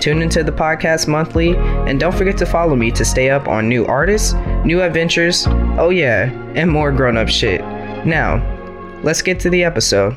Tune into the podcast monthly and don't forget to follow me to stay up on new artists, new adventures, oh yeah, and more grown up shit. Now, let's get to the episode.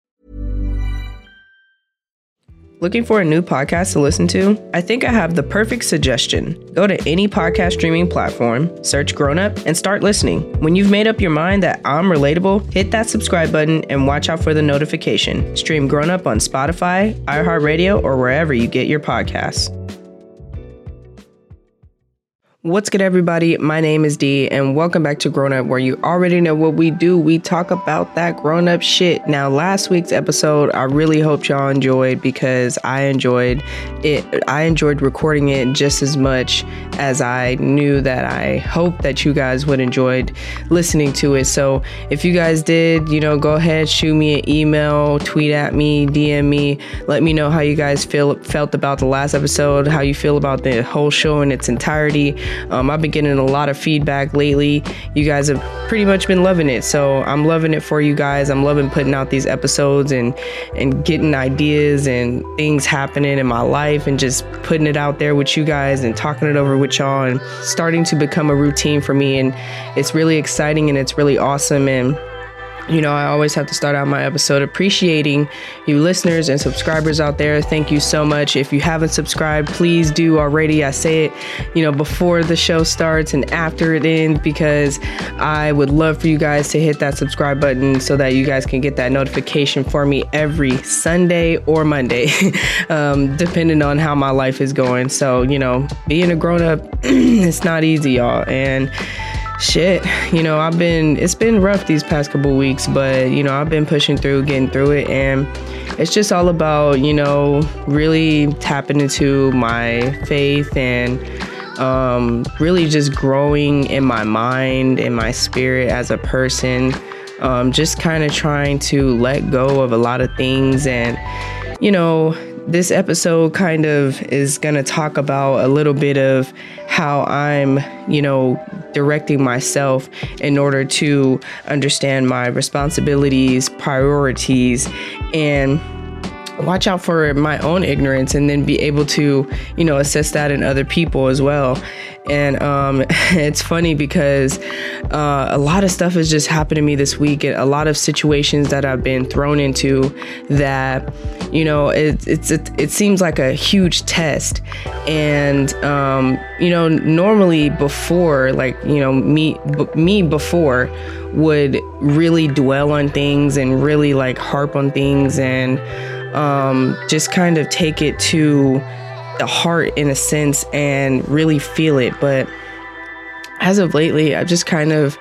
Looking for a new podcast to listen to? I think I have the perfect suggestion. Go to any podcast streaming platform, search Grown Up, and start listening. When you've made up your mind that I'm relatable, hit that subscribe button and watch out for the notification. Stream Grown Up on Spotify, iHeartRadio, or wherever you get your podcasts. What's good, everybody? My name is Dee, and welcome back to Grown Up, where you already know what we do. We talk about that grown up shit. Now, last week's episode, I really hope y'all enjoyed because I enjoyed it. I enjoyed recording it just as much as I knew that I hope that you guys would enjoyed listening to it. So, if you guys did, you know, go ahead, shoot me an email, tweet at me, DM me, let me know how you guys feel felt about the last episode, how you feel about the whole show in its entirety. Um, I've been getting a lot of feedback lately. You guys have pretty much been loving it, so I'm loving it for you guys. I'm loving putting out these episodes and and getting ideas and things happening in my life and just putting it out there with you guys and talking it over with y'all and starting to become a routine for me. And it's really exciting and it's really awesome and you know, I always have to start out my episode appreciating you listeners and subscribers out there. Thank you so much. If you haven't subscribed, please do already. I say it, you know, before the show starts and after it ends because I would love for you guys to hit that subscribe button so that you guys can get that notification for me every Sunday or Monday, um, depending on how my life is going. So, you know, being a grown up, it's not easy, y'all. And shit, you know, I've been, it's been rough these past couple weeks, but, you know, I've been pushing through, getting through it. And it's just all about, you know, really tapping into my faith and, um, really just growing in my mind and my spirit as a person. Um, just kind of trying to let go of a lot of things and, you know, this episode kind of is going to talk about a little bit of how I'm, you know, directing myself in order to understand my responsibilities, priorities, and watch out for my own ignorance and then be able to, you know, assess that in other people as well. And um, it's funny because uh, a lot of stuff has just happened to me this week, and a lot of situations that I've been thrown into that, you know, it, it's it, it seems like a huge test. And um, you know, normally before, like you know, me b- me before would really dwell on things and really like harp on things and um, just kind of take it to the heart in a sense and really feel it. But as of lately, I've just kind of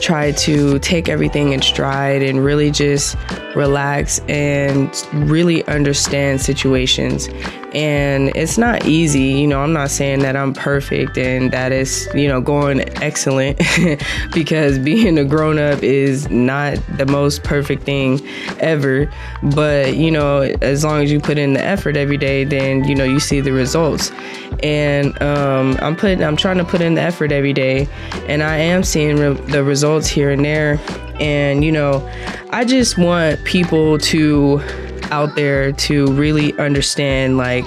tried to take everything in stride and really just relax and really understand situations and it's not easy you know i'm not saying that i'm perfect and that it's, you know going excellent because being a grown-up is not the most perfect thing ever. But you know as long as you put in the effort every day then you know you see the results. And um, i'm putting i'm trying to put in the effort every day. And i am seeing re- the results here and there. And you know i just want people to out there to really understand like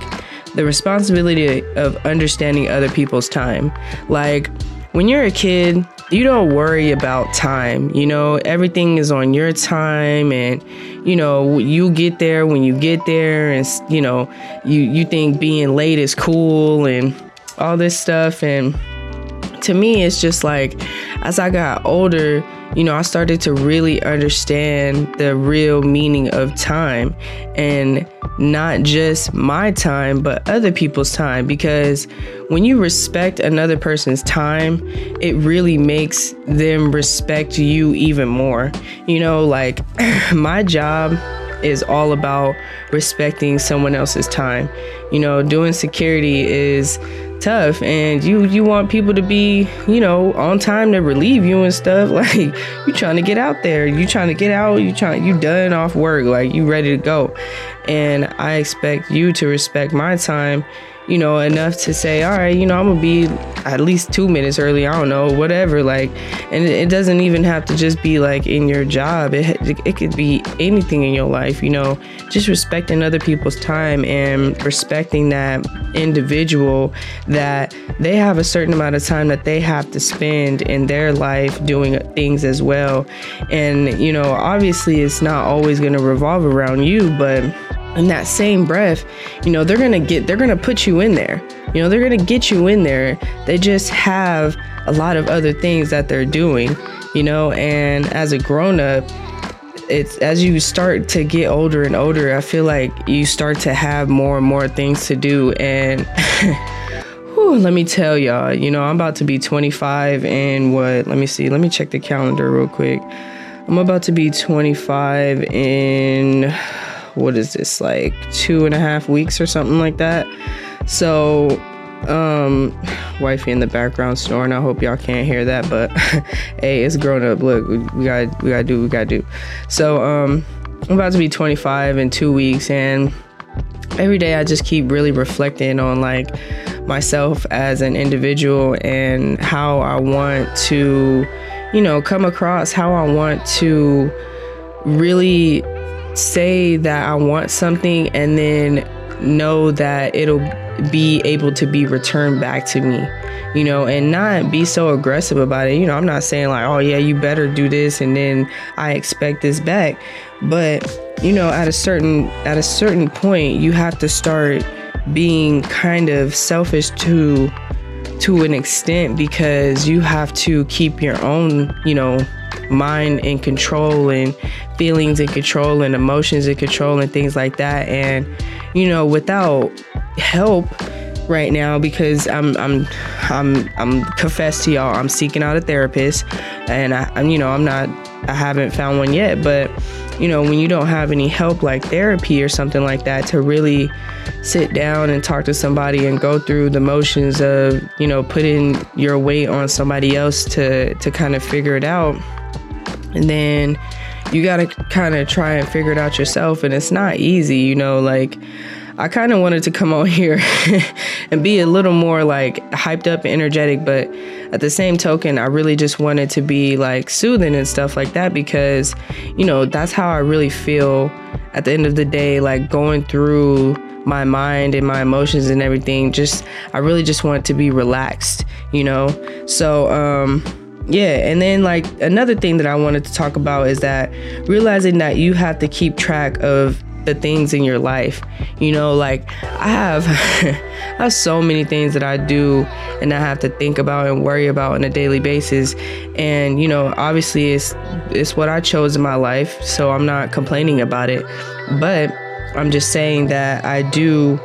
the responsibility of understanding other people's time. Like when you're a kid, you don't worry about time. You know, everything is on your time and you know, you get there when you get there and you know, you you think being late is cool and all this stuff and to me, it's just like as I got older, you know, I started to really understand the real meaning of time and not just my time, but other people's time. Because when you respect another person's time, it really makes them respect you even more. You know, like my job is all about respecting someone else's time. You know, doing security is tough and you you want people to be you know on time to relieve you and stuff. Like you trying to get out there. You trying to get out. You trying you done off work. Like you ready to go. And i expect you to respect my time you know, enough to say, all right, you know, I'm gonna be at least two minutes early. I don't know, whatever. Like, and it doesn't even have to just be like in your job. It it could be anything in your life. You know, just respecting other people's time and respecting that individual that they have a certain amount of time that they have to spend in their life doing things as well. And you know, obviously, it's not always gonna revolve around you, but in that same breath, you know, they're gonna get, they're gonna put you in there. You know, they're gonna get you in there. They just have a lot of other things that they're doing, you know, and as a grown up, it's as you start to get older and older, I feel like you start to have more and more things to do. And whew, let me tell y'all, you know, I'm about to be 25 and what, let me see, let me check the calendar real quick. I'm about to be 25 in what is this like two and a half weeks or something like that. So, um, wifey in the background snoring. I hope y'all can't hear that, but hey, it's grown up. Look, we, we got we gotta do we gotta do. So, um, I'm about to be 25 in two weeks, and every day I just keep really reflecting on like myself as an individual and how I want to, you know, come across, how I want to really say that I want something and then know that it'll be able to be returned back to me, you know, and not be so aggressive about it. You know, I'm not saying like, oh, yeah, you better do this and then I expect this back. But, you know, at a certain at a certain point, you have to start being kind of selfish to to an extent because you have to keep your own, you know, mind in control and feelings in control and emotions in control and things like that. And, you know, without help right now because I'm I'm I'm I'm confessed to y'all, I'm seeking out a therapist and I, I'm you know, I'm not I haven't found one yet, but you know, when you don't have any help like therapy or something like that to really sit down and talk to somebody and go through the motions of, you know, putting your weight on somebody else to to kind of figure it out and then you got to kind of try and figure it out yourself and it's not easy you know like i kind of wanted to come on here and be a little more like hyped up and energetic but at the same token i really just wanted to be like soothing and stuff like that because you know that's how i really feel at the end of the day like going through my mind and my emotions and everything just i really just want to be relaxed you know? So um yeah and then like another thing that i wanted to talk about is that realizing that you have to keep track of the things in your life. You know like i have i have so many things that i do and i have to think about and worry about on a daily basis. And you know obviously it's it's what i chose in my life so i'm not complaining about it. But i'm just saying that i do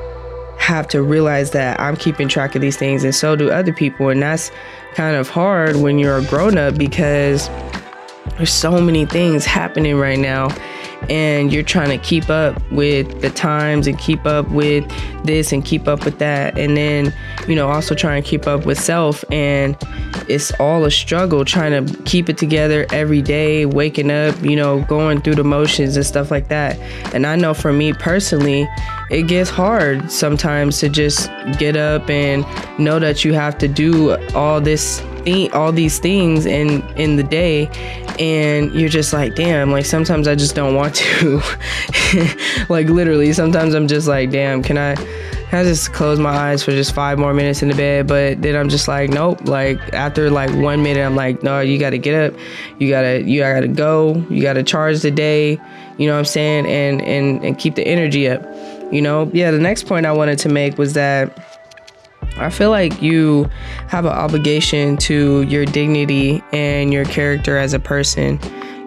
have to realize that i'm keeping track of these things and so do other people. And that's kind of hard when you're a grown up because there's so many things happening right now and you're trying to keep up with the times and keep up with this and keep up with that. And then you know also trying to keep up with self. And it's all a struggle trying to keep it together every day waking up you know going through the motions and stuff like that. And i know for me personally it gets hard sometimes to just get up and know that you have to do all this thing, all these things in in the day and you're just like damn like sometimes i just don't want to like literally sometimes i'm just like damn can i can I just close my eyes for just five more minutes in the bed? But then I'm just like, nope. Like after like one minute, I'm like, no, you gotta get up. You gotta you gotta go. You gotta charge the day. You know what I'm saying? And and and keep the energy up. You know? Yeah, the next point I wanted to make was that I feel like you have an obligation to your dignity and your character as a person.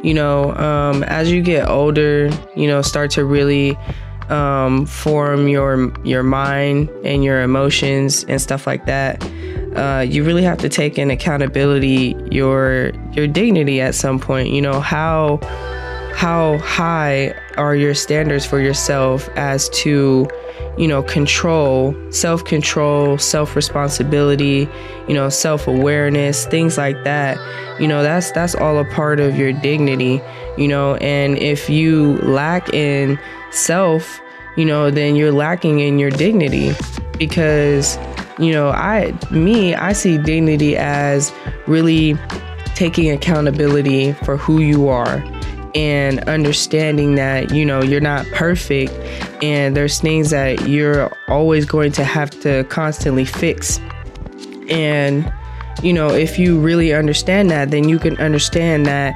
You know, um, as you get older, you know, start to really um, form your your mind and your emotions and stuff like that. Uh, you really have to take in accountability your your dignity at some point. You know how how high are your standards for yourself as to you know control self-control self-responsibility you know self-awareness things like that. You know that's that's all a part of your dignity you know and if you lack in self you know then you're lacking in your dignity. Because you know i me i see dignity as really taking accountability for who you are and understanding that you know you're not perfect and there's things that you're always going to have to constantly fix. And you know if you really understand that then you can understand that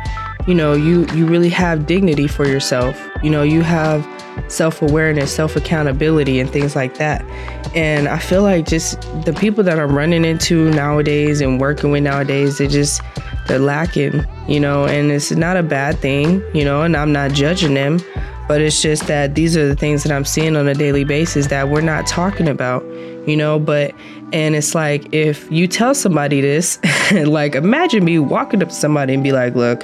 you know you you really have dignity for yourself. You know you have self-awareness self-accountability and things like that. And i feel like just the people that i'm running into nowadays and working with nowadays they just they're lacking, you know, and it's not a bad thing, you know, and I'm not judging them, but it's just that these are the things that I'm seeing on a daily basis that we're not talking about, you know, but and it's like if you tell somebody this, like imagine me walking up to somebody and be like, "Look,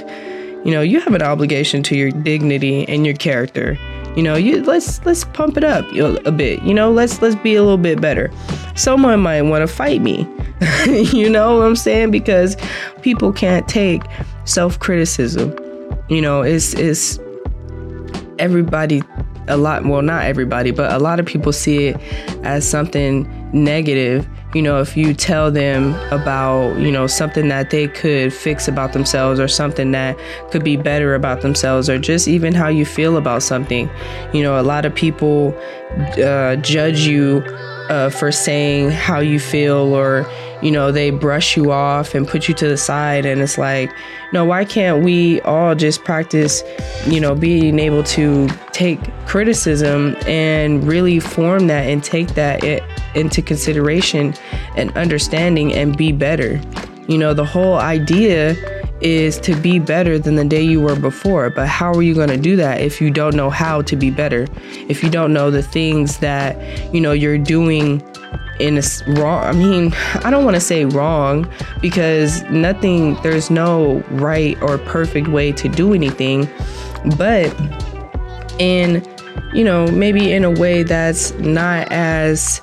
you know, you have an obligation to your dignity and your character you know, you let's let's pump it up a bit. You know, let's let's be a little bit better. Someone might want to fight me. you know what I'm saying? Because people can't take self-criticism. You know, it's it's everybody a lot well not everybody but a lot of people see it as something negative you know, if you tell them about, you know, something that they could fix about themselves or something that could be better about themselves or just even how you feel about something. You know, a lot of people uh, judge you uh, for saying how you feel or, you know, they brush you off and put you to the side. And it's like, no, why can't we all just practice, you know, being able to take criticism and really form that and take that into consideration and understanding and be better? You know, the whole idea is to be better than the day you were before. But how are you going to do that if you don't know how to be better? If you don't know the things that, you know, you're doing in a wrong i mean i don't want to say wrong because nothing there's no right or perfect way to do anything but in you know maybe in a way that's not as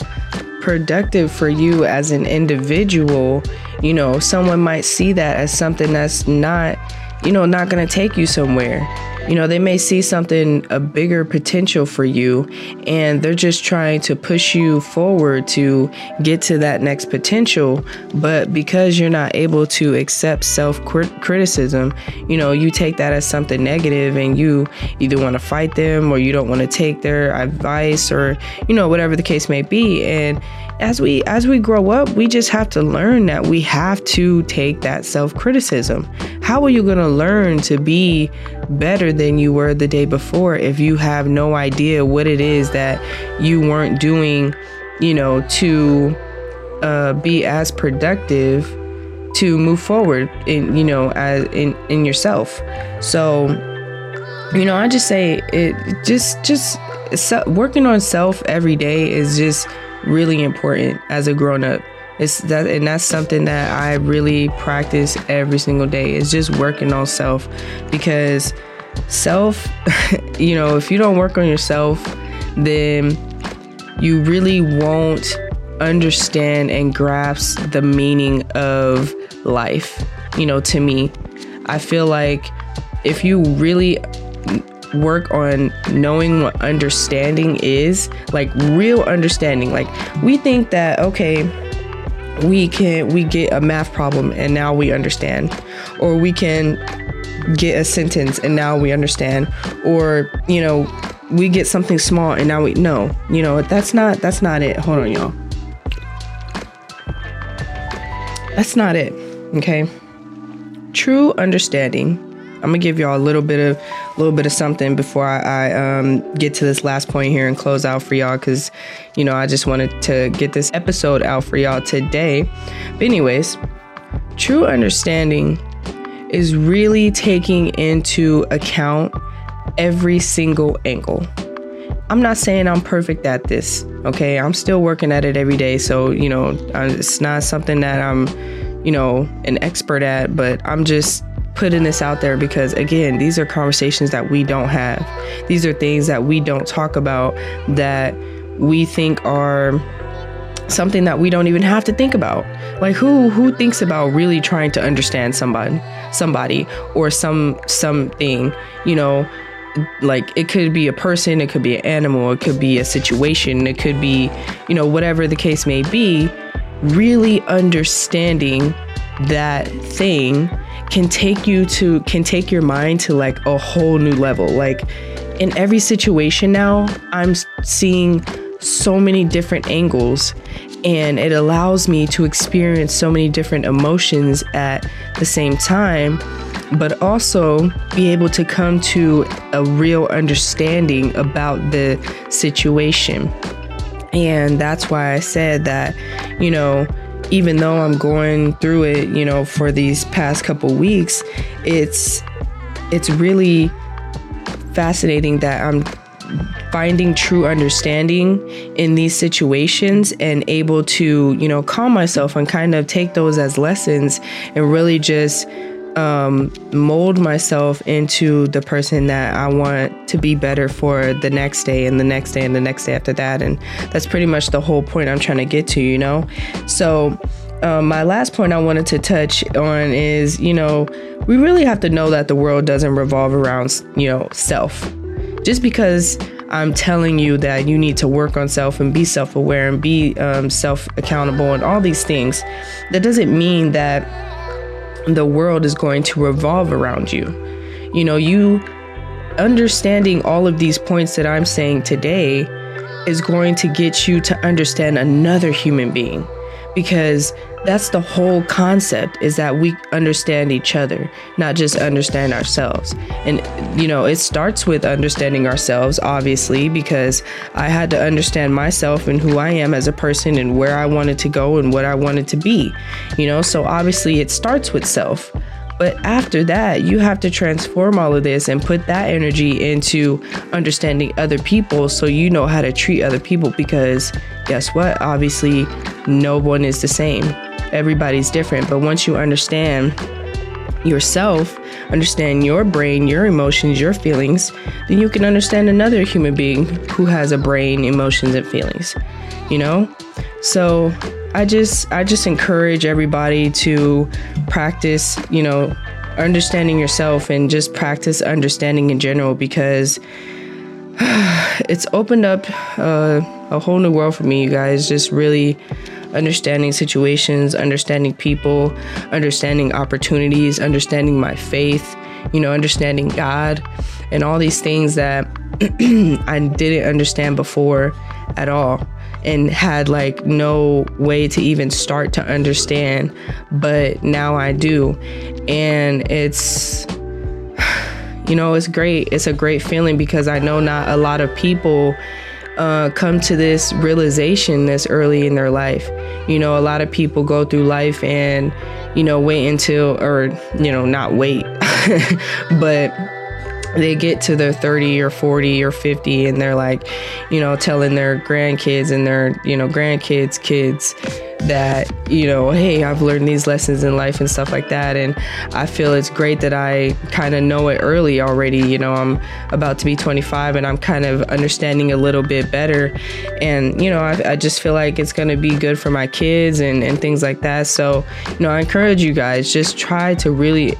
productive for you as an individual you know someone might see that as something that's not you know not going to take you somewhere you know, they may see something, a bigger potential for you, and they're just trying to push you forward to get to that next potential. But because you're not able to accept self criticism, you know, you take that as something negative and you either want to fight them or you don't want to take their advice or, you know, whatever the case may be. And as we as we grow up, we just have to learn that we have to take that self-criticism. How are you going to learn to be better than you were the day before if you have no idea what it is that you weren't doing, you know, to uh, be as productive to move forward in, you know, as in in yourself. So, you know, I just say it just just working on self every day is just really important as a grown up. It's that, and that's something that I really practice every single day. Is just working on self, because self, you know, if you don't work on yourself, then you really won't understand and grasp the meaning of life. You know, to me, I feel like if you really work on knowing what understanding is, like real understanding. Like we think that okay, we can we get a math problem and now we understand, or we can get a sentence and now we understand, or you know we get something small and now we know. You know that's not that's not it. Hold on, y'all. That's not it. Okay. True understanding I'm gonna give y'all a little bit of a little bit of something before I, I um, get to this last point here and close out for y'all because you know I just wanted to get this episode out for y'all today. But anyways, true understanding is really taking into account every single angle. I'm not saying I'm perfect at this, okay? I'm still working at it every day. So, you know, it's not something that I'm, you know, an expert at, but I'm just putting this out there because, again, these are conversations that we don't have. These are things that we don't talk about that we think are something that we don't even have to think about. Like who who thinks about really trying to understand somebody, somebody or some something, you know, like it could be a person, it could be an animal, it could be a situation, it could be, you know, whatever the case may be, really understanding that thing can take you to can take your mind to like a whole new level. Like in every situation now, I'm seeing so many different angles and it allows me to experience so many different emotions at the same time but also be able to come to a real understanding about the situation and that's why I said that you know even though I'm going through it you know for these past couple weeks it's it's really fascinating that I'm finding true understanding in these situations and able to, you know, calm myself and kind of take those as lessons and really just um, mold myself into the person that I want to be better for the next day and the next day and the next day after that. And that's pretty much the whole point I'm trying to get to, you know? So, um, my last point I wanted to touch on is, you know, we really have to know that the world doesn't revolve around, you know, self. Just because I'm telling you that you need to work on self and be self aware and be um, self accountable and all these things, that doesn't mean that the world is going to revolve around you. You know, you understanding all of these points that I'm saying today is going to get you to understand another human being because that's the whole concept is that we understand each other not just understand ourselves and you know it starts with understanding ourselves obviously because i had to understand myself and who i am as a person and where i wanted to go and what i wanted to be you know so obviously it starts with self but after that, you have to transform all of this and put that energy into understanding other people so you know how to treat other people because guess what? Obviously, no one is the same. Everybody's different. But once you understand yourself, understand your brain, your emotions, your feelings, then you can understand another human being who has a brain, emotions, and feelings. You know? So I just I just encourage everybody to practice, you know, understanding yourself and just practice understanding in general because it's opened up uh, a whole new world for me, you guys. Just really understanding situations, understanding people, understanding opportunities, understanding my faith, you know, understanding God, and all these things that I didn't understand before at all and had like no way to even start to understand, but now I do. And it's, you know, it's great. It's a great feeling because I know not a lot of people uh, come to this realization this early in their life. You know, a lot of people go through life and, you know, wait until, or, you know, not wait, but they get to their 30 or 40 or 50 and they're like, you know, telling their grandkids and their, you know, grandkids' kids that, you know, hey, I've learned these lessons in life and stuff like that. And I feel it's great that I kind of know it early already. You know, I'm about to be 25 and I'm kind of understanding a little bit better. And, you know, I, I just feel like it's going to be good for my kids and, and things like that. So, you know, I encourage you guys just try to really,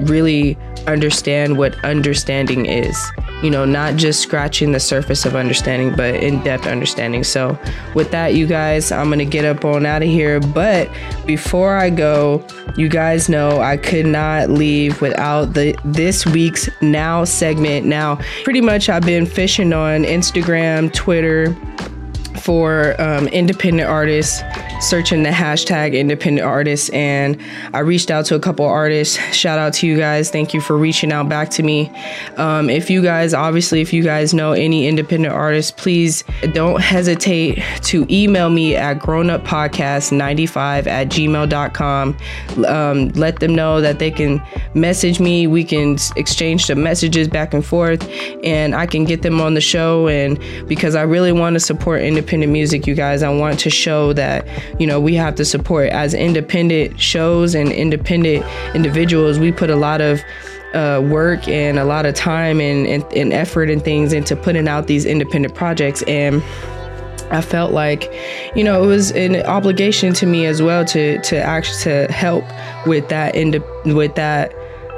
really understand what understanding is. You know, not just scratching the surface of understanding, but in depth understanding. So, with that, you guys, I'm gonna get up on out of here. But before I go, you guys know I could not leave without the this week's now segment. Now, pretty much I've been fishing on Instagram, Twitter for um, independent artists searching the hashtag independent artists. And I reached out to a couple artists. Shout out to you guys. Thank you for reaching out back to me. Um, if you guys, obviously, if you guys know any independent artists, please don't hesitate to email me at grownuppodcast95 at gmail.com. Um, let them know that they can message me. We can exchange the messages back and forth, and I can get them on the show. And because I really want to support independent music, you guys, I want to show that you know we have to support as independent shows and independent individuals. We put a lot of uh, work and a lot of time and, and, and effort and things into putting out these independent projects and I felt like, you know, it was an obligation to me as well to to actually to help with that ind- with that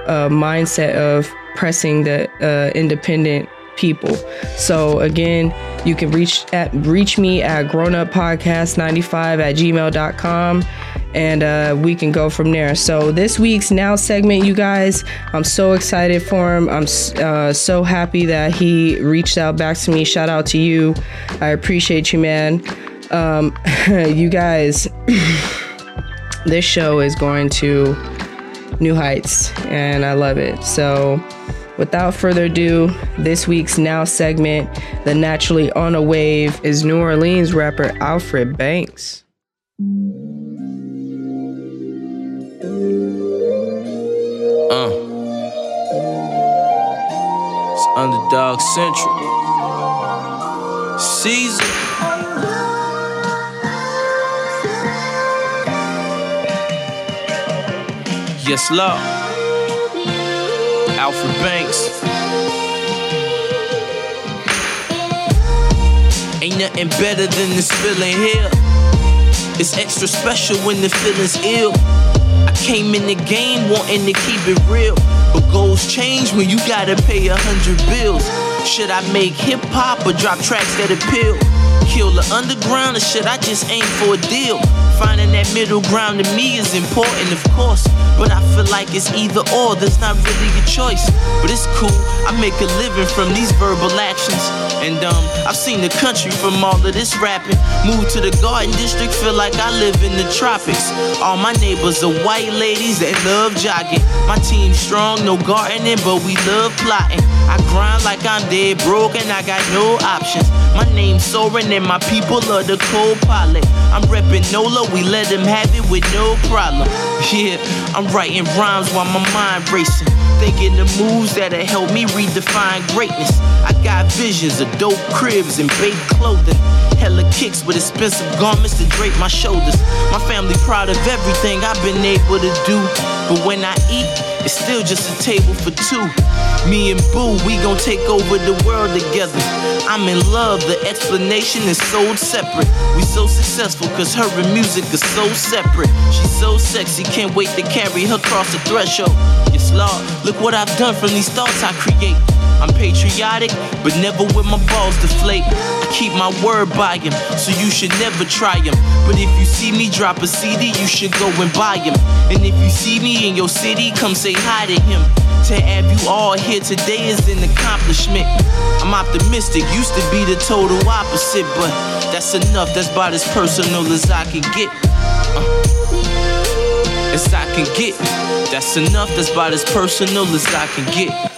uh, mindset of pressing the uh, independent people. So again, you can reach at reach me at grownuppodcast95 at gmail.com and uh, we can go from there. So this week's now segment, you guys, I'm so excited for him. I'm uh, so happy that he reached out back to me. Shout out to you. I appreciate you, man. Um, you guys, this show is going to new heights, and I love it. So. Without further ado, this week's Now segment, the naturally on a wave, is New Orleans rapper Alfred Banks. Uh. It's Underdog Central. Caesar. Yes, Lord. Alfred Banks. Ain't nothing better than this feeling here. It's extra special when the feeling's ill. I came in the game wanting to keep it real. But goals change when you gotta pay a hundred bills. Should I make hip hop or drop tracks that appeal? Kill the underground or should I just aim for a deal? Finding that middle ground to me is important, of course. But I feel like it's either or, there's not really a choice. But it's cool, I make a living from these verbal actions. And um, I've seen the country from all of this rapping. Moved to the garden district, feel like I live in the tropics. All my neighbors are white ladies that love jogging. My team strong, no gardening, but we love plotting. I grind like I'm dead broke and I got no options. My name's Soren and my people are the co-pilot. I'm reppin' NOLA, we let them have it with no problem. Yeah, I'm writing rhymes while my mind racing. Thinking the moves that'll help me redefine greatness. I got visions of dope cribs and baked clothing. Hella kicks with expensive garments to drape my shoulders. My family proud of everything I've been able to do. But when I eat, it's still just a table for two. Me and Boo, we gon' take over the world together. I'm in love, the explanation is so separate. We so successful cause her and music is so separate. She's so sexy, can't wait to carry her across the threshold. Look what I've done from these thoughts I create. I'm patriotic, but never with my balls deflate. I keep my word by him, so you should never try him. But if you see me drop a CD, you should go and buy him. And if you see me in your city, come say hi to him. To have you all here today is an accomplishment. I'm optimistic, used to be the total opposite, but that's enough, that's about as personal as I can get. Uh, as I can get. That's enough, that's about as personal as I can get.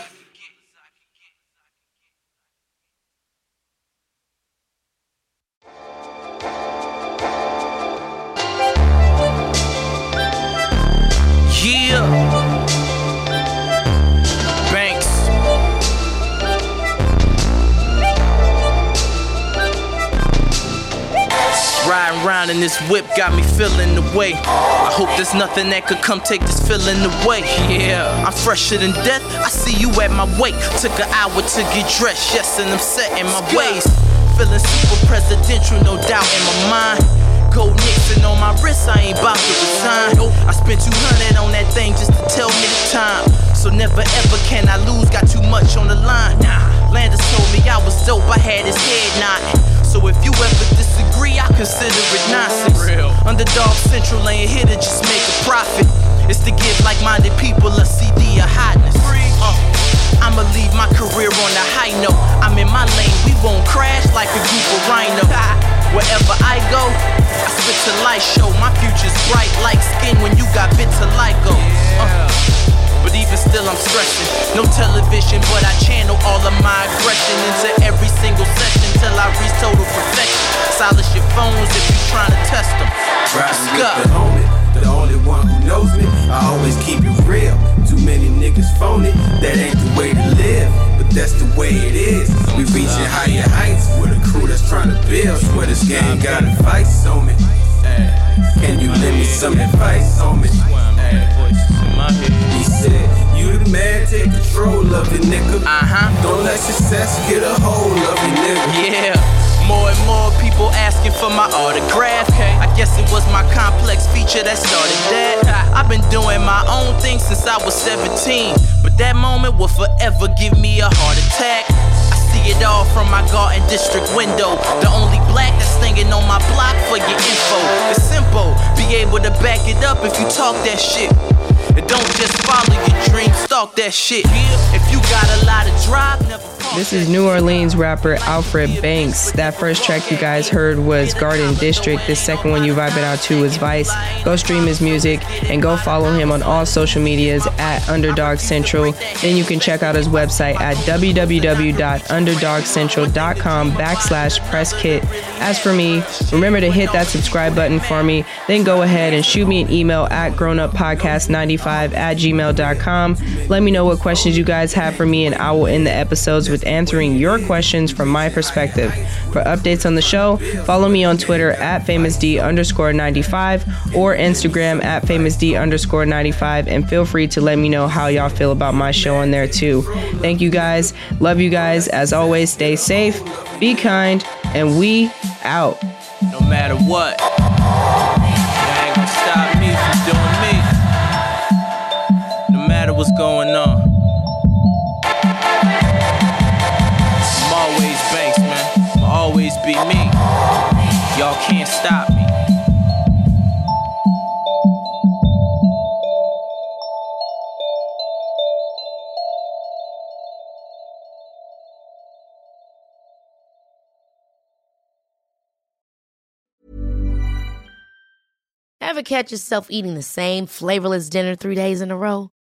There's nothing that could come take this feeling away. Yeah, I'm fresher than death. I see you at my wake. Took an hour to get dressed, yes, and I'm setting my ways. Feeling super presidential, no doubt in my mind. Gold Nixon on my wrist, I ain't bout to resign. I spent 200 on that thing just to tell me the time. So never ever can I lose, got too much on the line. Nah, Landis told me I was dope, I had his head nodding. So if you ever disagree, I consider it nonsense. Underdog Central ain't here to just make a profit. It's to give like-minded people a CD of hotness. Uh, I'ma leave my career on a high note. I'm in my lane, we won't crash like a group of rhino. Wherever I go, I spit to light show. My future's bright like skin when you got vitiligo. Uh. Even still, I'm stressing. No television, but I channel all of my aggression into every single session till I reach total perfection. Silence your phones if you're trying to test them. With the homie, the only one who knows me. I always keep it real. Too many niggas phony, that ain't the way to live. But that's the way it is. We reaching higher heights with a crew that's trying to build. Swear this game got advice on me. Can you lend me some advice on me? He said, You the man, take control of it, nigga. Uh huh. Don't let success get a hold of you, nigga. Yeah. More and more people asking for my autograph. I guess it was my complex feature that started that. I've been doing my own thing since I was 17. But that moment will forever give me a heart attack. I see it all from my garden district window. The only black that's singing on my block for your info. It's simple. Be able to back it up if you talk that shit. And don't just follow your dreams, stalk that shit. If you got a lot of drive, This is New Orleans rapper Alfred Banks. That first track you guys heard was Garden District. The second one you vibing out to was Vice. Go stream his music and go follow him on all social medias at Underdog Central. Then you can check out his website at www.underdogcentral.com backslash press kit. As for me, remember to hit that subscribe button for me. Then go ahead and shoot me an email at grownuppodcast95 at gmail.com. Let me know what questions you guys have for me and I will end the episodes with answering your questions from my perspective. For updates on the show, follow me on Twitter at famousd underscore 95 or Instagram at famousd underscore 95 and feel free to let me know how y'all feel about my show on there too. Thank you guys. Love you guys. As always, stay safe, be kind, and we out. no matter what. What's going on. I'm always Banks, man. I'll always be me. Y'all can't stop me. Ever catch yourself eating the same flavorless dinner three days in a row?